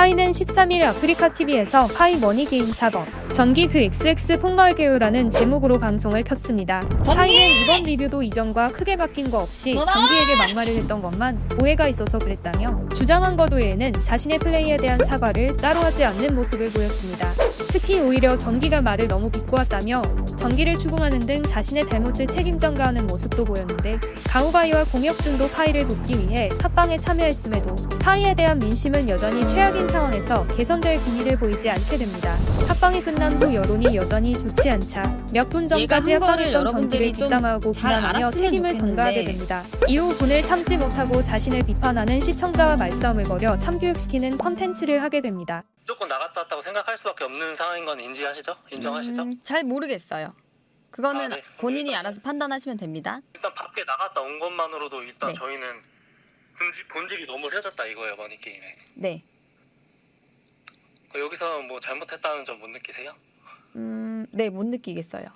파이는 13일 아프리카 TV에서 파이 머니 게임 사건 전기 그 XX 폭로할게요라는 제목으로 방송을 켰습니다. 파이는 이번 리뷰도 이전과 크게 바뀐 거 없이! 전기에게 막말을 했던 것만 오해가 있어서 그랬다며 주장한 것 외에는 자신의 플레이에 대한 사과를 따로 하지 않는 모습을 보였습니다. 특히 오히려 전기가 말을 너무 비꼬았다며 전기를 추궁하는 등 자신의 잘못을 책임 전가하는 모습도 보였는데 강우바이와 공혁준도 파이를 돕기 위해 합방에 참여했음에도 파이에 대한 민심은 여전히 최악인 상황에서 개선될 기미를 보이지 않게 됩니다. 합방이 끝난 후 여론이 여전히 좋지 않자 몇 분 전까지 합방했던 전기를 뒷담화하고 잘 비난하며 책임을. 전가하게 됩니다. 이후 분을 참지 못하고 자신을 비판하는 시청자와 말싸움을 벌여 참교육시키는 컨텐츠를 하게 됩니다. 무조건 나갔다 왔다고 생각할 수밖에 없는 상황인 건 인지하시죠? 인정하시죠? 음, 잘 모르겠어요. 그거는 아, 네. 본인이 일단- 알아서 판단하시면 됩니다. 일단 밖에 나갔다 온 것만으로도 일단 네. 저희는 본질, 본질이 너무 흐려졌다 이거예요 머니 게임에 네. 여기서 뭐 잘못했다는 점 못 느끼세요? 음, 네, 못 느끼겠어요.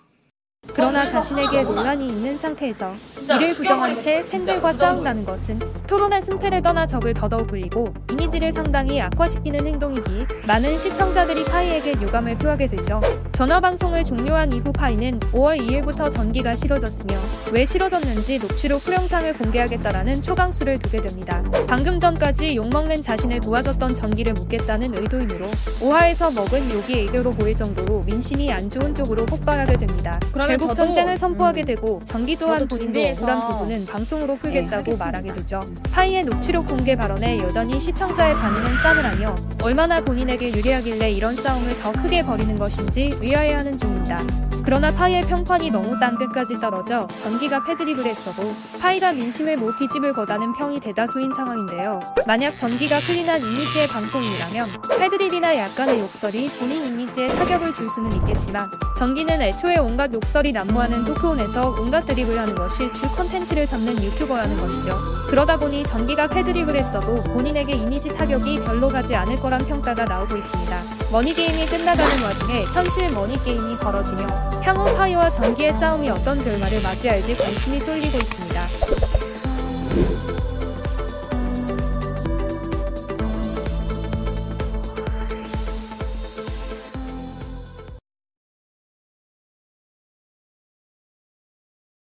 그러나 자신에게 논란이 있는 상태에서 이를 부정한 채 팬들과 싸운다는 것은 토론의 승패를 떠나 적을 더더욱 불리고 이미지를 상당히 악화시키는 행동이기 많은 시청자들이 파이에게 유감을 표하게 되죠. 전화 방송을 종료한 이후 파이는 5월 2일부터 전기가 싫어졌으며 왜 싫어졌는지 녹취록 후영상을 공개하겠다라는 초강수를 두게 됩니다. 방금 전까지 욕먹는 자신을 도와줬던 전기를 묻겠다는 의도이므로 오하에서 먹은 욕이 애교로 보일 정도로 민심이 안 좋은 쪽으로 폭발하게 됩니다. 결국 전쟁을 선포하게 음, 되고 전기 또한 본인도 억울한 부분은 방송으로 풀겠다고 하겠습니다. 말하게 되죠. 파이의 녹취록 공개 발언에 여전히 시청자의 반응은 싸늘하며 얼마나 본인에게 유리하길래 이런 싸움을 더 크게 벌이는 것인지 의아해하는 중입니다. 그러나 파이의 평판이 너무 땅끝까지 떨어져 전기가 패드립을 했어도 파이가 민심을 못 뒤집을 거다는 평이 대다수인 상황인데요. 만약 전기가 clean한 이미지의 방송이라면 패드립이나 약간의 욕설이 본인 이미지에 타격을 줄 수는 있겠지만 전기는 애초에 온갖 욕설이 난무하는 토크온에서 온갖 드립을 하는 것이 주 컨텐츠를 삼는 유튜버라는 것이죠. 그러다 보니 전기가 패드립을 했어도 본인에게 이미지 타격이 별로 가지 않을 거란 평가가 나오고 있습니다. 머니게임이 끝나가는 와중에 현실 머니게임이 벌어지며 향후 파이와 전기의 싸움이 어떤 결말을 맞이할지 관심이 쏠리고 있습니다.